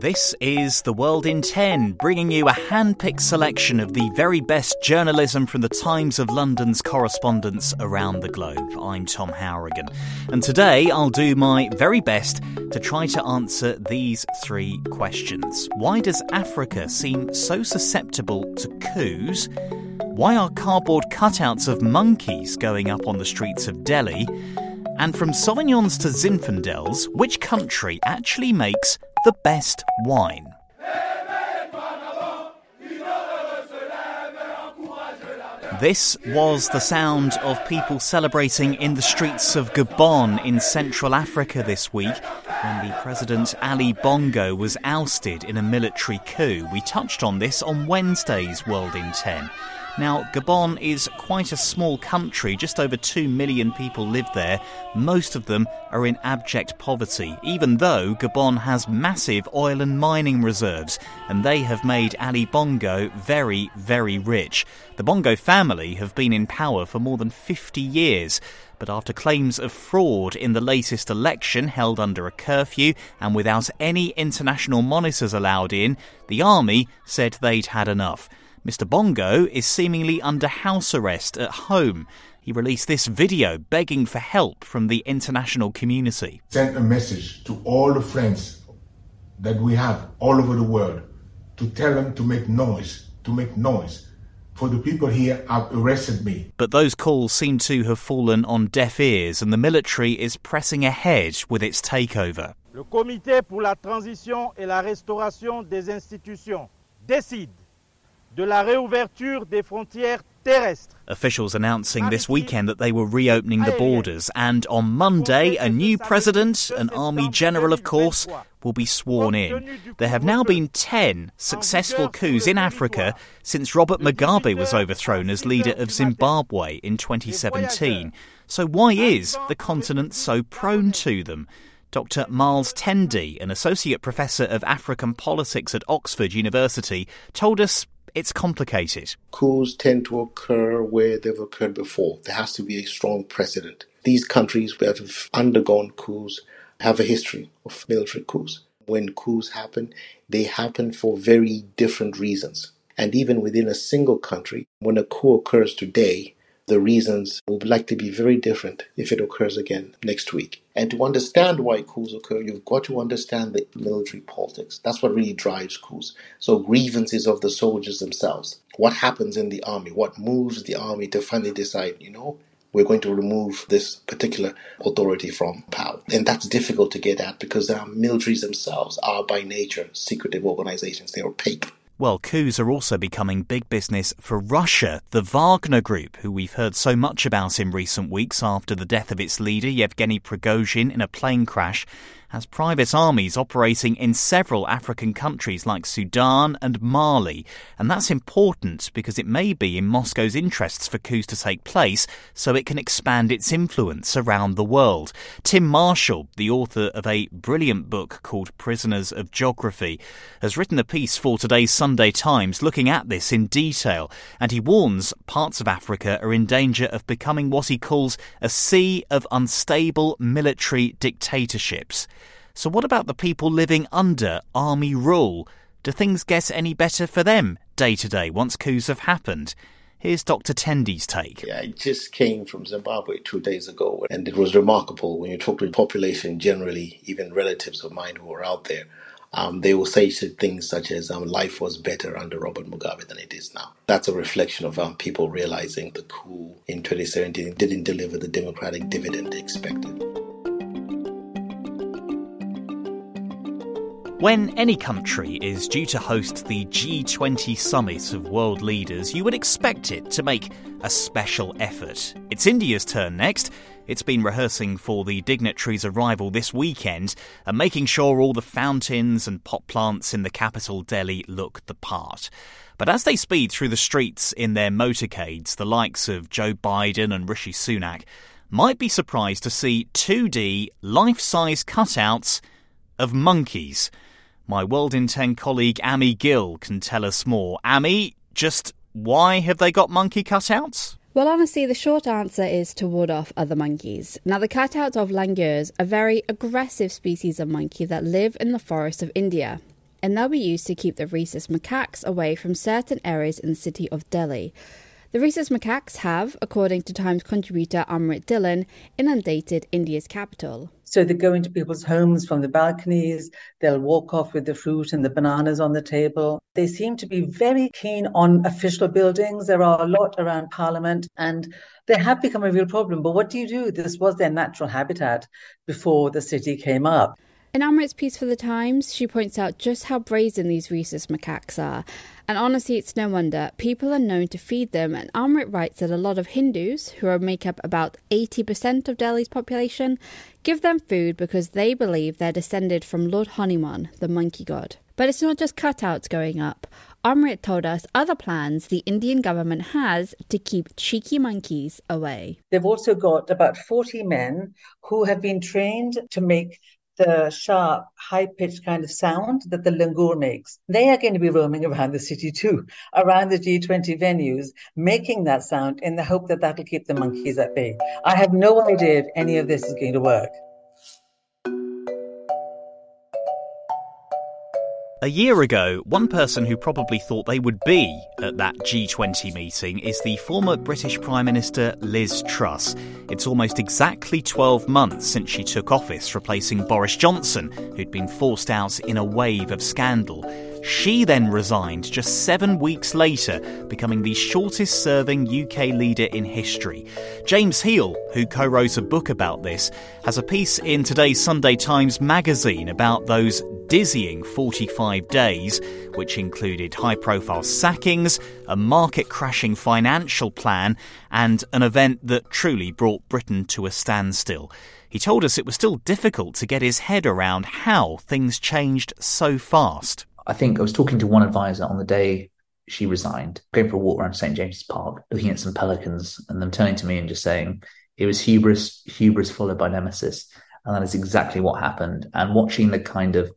This is The World in 10, bringing you a hand picked selection of the very best journalism from the Times of London's correspondents around the globe. I'm Tom Hourigan, and today I'll do my very best to try to answer these three questions. Why does Africa seem so susceptible to coups? Why are cardboard cutouts of monkeys going up on the streets of Delhi? And from Sauvignons to Zinfandels, which country actually makes the best wine? This was the sound of people celebrating in the streets of Gabon in Central Africa this week when the President Ali Bongo was ousted in a military coup. We touched on this on Wednesday's World in 10. Now, Gabon is quite a small country, just over 2 million people live there. Most of them are in abject poverty, even though Gabon has massive oil and mining reserves, and they have made Ali Bongo very, very rich. The Bongo family have been in power for more than 50 years. But after claims of fraud in the latest election held under a curfew and without any international monitors allowed in, the army said they'd had enough. Mr. Bongo is seemingly under house arrest at home. He released this video begging for help from the international community. Send a message to all the friends that we have all over the world to tell them to make noise, to make noise. For the people here have arrested me. But those calls seem to have fallen on deaf ears, and the military is pressing ahead with its takeover. Le Comité pour la transition et la restauration des institutions décide de la réouverture des frontières terrestres. Officials announcing this weekend that they were reopening the borders, and on Monday, a new president, an army general, of course, will be sworn in. There have now been 10 successful coups in Africa since Robert Mugabe was overthrown as leader of Zimbabwe in 2017. So, why is the continent so prone to them? Dr. Miles Tendi, an associate professor of African politics at Oxford University, told us it's complicated. Coups tend to occur where they've occurred before. There has to be a strong precedent. These countries that have undergone coups have a history of military coups. When coups happen, they happen for very different reasons. And even within a single country, when a coup occurs today, the reasons will likely be very different if it occurs again next week. And to understand why coups occur, you've got to understand the military politics. That's what really drives coups. So, grievances of the soldiers themselves. What happens in the army? What moves the army to finally decide, you know, we're going to remove this particular authority from power. And that's difficult to get at because our militaries themselves are by nature secretive organizations, they're opaque. Well, coups are also becoming big business for Russia. The Wagner Group, who we've heard so much about in recent weeks after the death of its leader, Yevgeny Prigozhin, in a plane crash, has private armies operating in several African countries like Sudan and Mali. And that's important because it may be in Moscow's interests for coups to take place so it can expand its influence around the world. Tim Marshall, the author of a brilliant book called Prisoners of Geography, has written a piece for today's Sunday Times looking at this in detail. And he warns parts of Africa are in danger of becoming what he calls a sea of unstable military dictatorships. So, what about the people living under army rule? Do things get any better for them day to day once coups have happened? Here's Dr. Tendi's take. Yeah, I just came from Zimbabwe two days ago, and it was remarkable when you talk to the population generally, even relatives of mine who are out there. Um, they will say things such as um, life was better under Robert Mugabe than it is now. That's a reflection of um, people realizing the coup in 2017 didn't deliver the democratic dividend they expected. When any country is due to host the G20 summit of world leaders, you would expect it to make a special effort. It's India's turn next. It's been rehearsing for the dignitaries' arrival this weekend and making sure all the fountains and pot plants in the capital Delhi look the part. But as they speed through the streets in their motorcades, the likes of Joe Biden and Rishi Sunak might be surprised to see 2D life size cutouts of monkeys. My World in 10 colleague Ami Gill can tell us more. Ami, just why have they got monkey cutouts? Well, honestly, the short answer is to ward off other monkeys. Now, the cutouts of langurs, a very aggressive species of monkey that live in the forests of India, and they'll be used to keep the rhesus macaques away from certain areas in the city of Delhi. The rhesus macaques have, according to Times contributor Amrit Dhillon, inundated India's capital. So they go into people's homes from the balconies, they'll walk off with the fruit and the bananas on the table. They seem to be very keen on official buildings. There are a lot around Parliament and they have become a real problem. But what do you do? This was their natural habitat before the city came up. In Amrit's piece for The Times, she points out just how brazen these rhesus macaques are. And honestly, it's no wonder. People are known to feed them, and Amrit writes that a lot of Hindus, who make up about 80% of Delhi's population, give them food because they believe they're descended from Lord Hanuman, the monkey god. But it's not just cutouts going up. Amrit told us other plans the Indian government has to keep cheeky monkeys away. They've also got about 40 men who have been trained to make the sharp, high pitched kind of sound that the langur makes. They are going to be roaming around the city too, around the G20 venues, making that sound in the hope that that'll keep the monkeys at bay. I have no idea if any of this is going to work. A year ago, one person who probably thought they would be at that G20 meeting is the former British Prime Minister Liz Truss. It's almost exactly 12 months since she took office, replacing Boris Johnson, who'd been forced out in a wave of scandal. She then resigned just seven weeks later, becoming the shortest serving UK leader in history. James Heale, who co wrote a book about this, has a piece in today's Sunday Times magazine about those dizzying 45 days, which included high profile sackings, a market crashing financial plan, and an event that truly brought Britain to a standstill. He told us it was still difficult to get his head around how things changed so fast. I think I was talking to one advisor on the day she resigned, going for a walk around St. James's Park, looking at some pelicans, and them turning to me and just saying, it was hubris, hubris followed by nemesis. And that is exactly what happened. And watching the kind of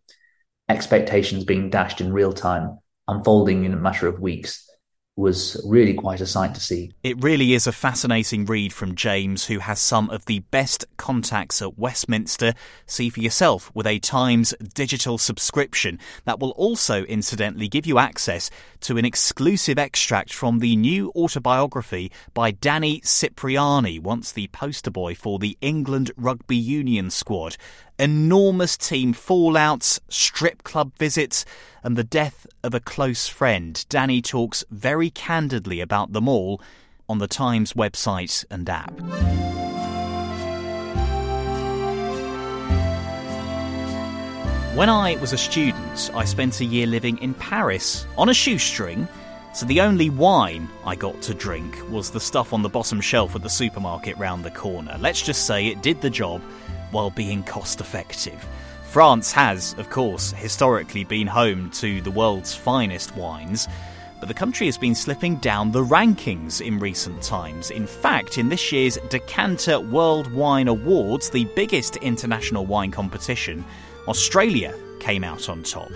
expectations being dashed in real time, unfolding in a matter of weeks, was really quite a sight to see. It really is a fascinating read from James, who has some of the best contacts at Westminster. See for yourself with a Times digital subscription that will also, incidentally, give you access to an exclusive extract from the new autobiography by Danny Cipriani, once the poster boy for the England Rugby Union squad enormous team fallouts, strip club visits, and the death of a close friend. Danny talks very candidly about them all on the Times website and app. When I was a student, I spent a year living in Paris on a shoestring. So the only wine I got to drink was the stuff on the bottom shelf at the supermarket round the corner. Let's just say it did the job while being cost effective. France has, of course, historically been home to the world's finest wines, but the country has been slipping down the rankings in recent times. In fact, in this year's Decanter World Wine Awards, the biggest international wine competition, Australia came out on top.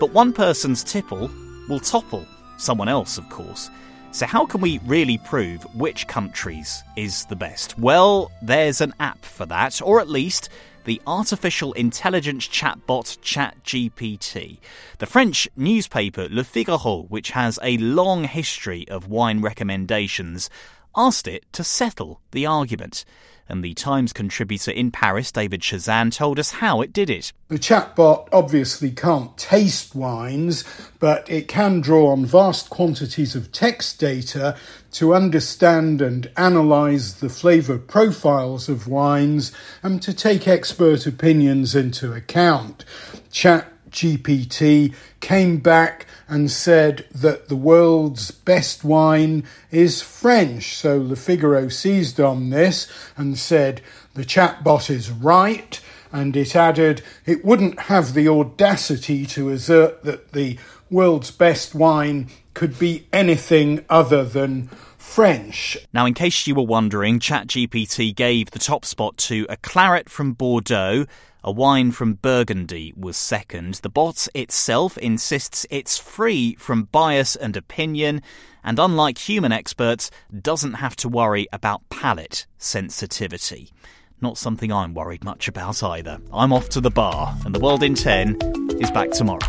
But one person's tipple will topple someone else, of course. So, how can we really prove which countries is the best? Well, there's an app for that, or at least the artificial intelligence chatbot ChatGPT. The French newspaper Le Figaro, which has a long history of wine recommendations, asked it to settle the argument. And the Times contributor in Paris, David Chazan, told us how it did it. The chatbot obviously can't taste wines, but it can draw on vast quantities of text data to understand and analyse the flavour profiles of wines and to take expert opinions into account. Chat GPT came back and said that the world's best wine is French. So Le Figaro seized on this and said the chatbot is right. And it added it wouldn't have the audacity to assert that the world's best wine could be anything other than French. Now, in case you were wondering, ChatGPT gave the top spot to a claret from Bordeaux, a wine from Burgundy was second. The bot itself insists it's free from bias and opinion, and unlike human experts, doesn't have to worry about palate sensitivity. Not something I'm worried much about either. I'm off to the bar, and the world in 10 is back tomorrow.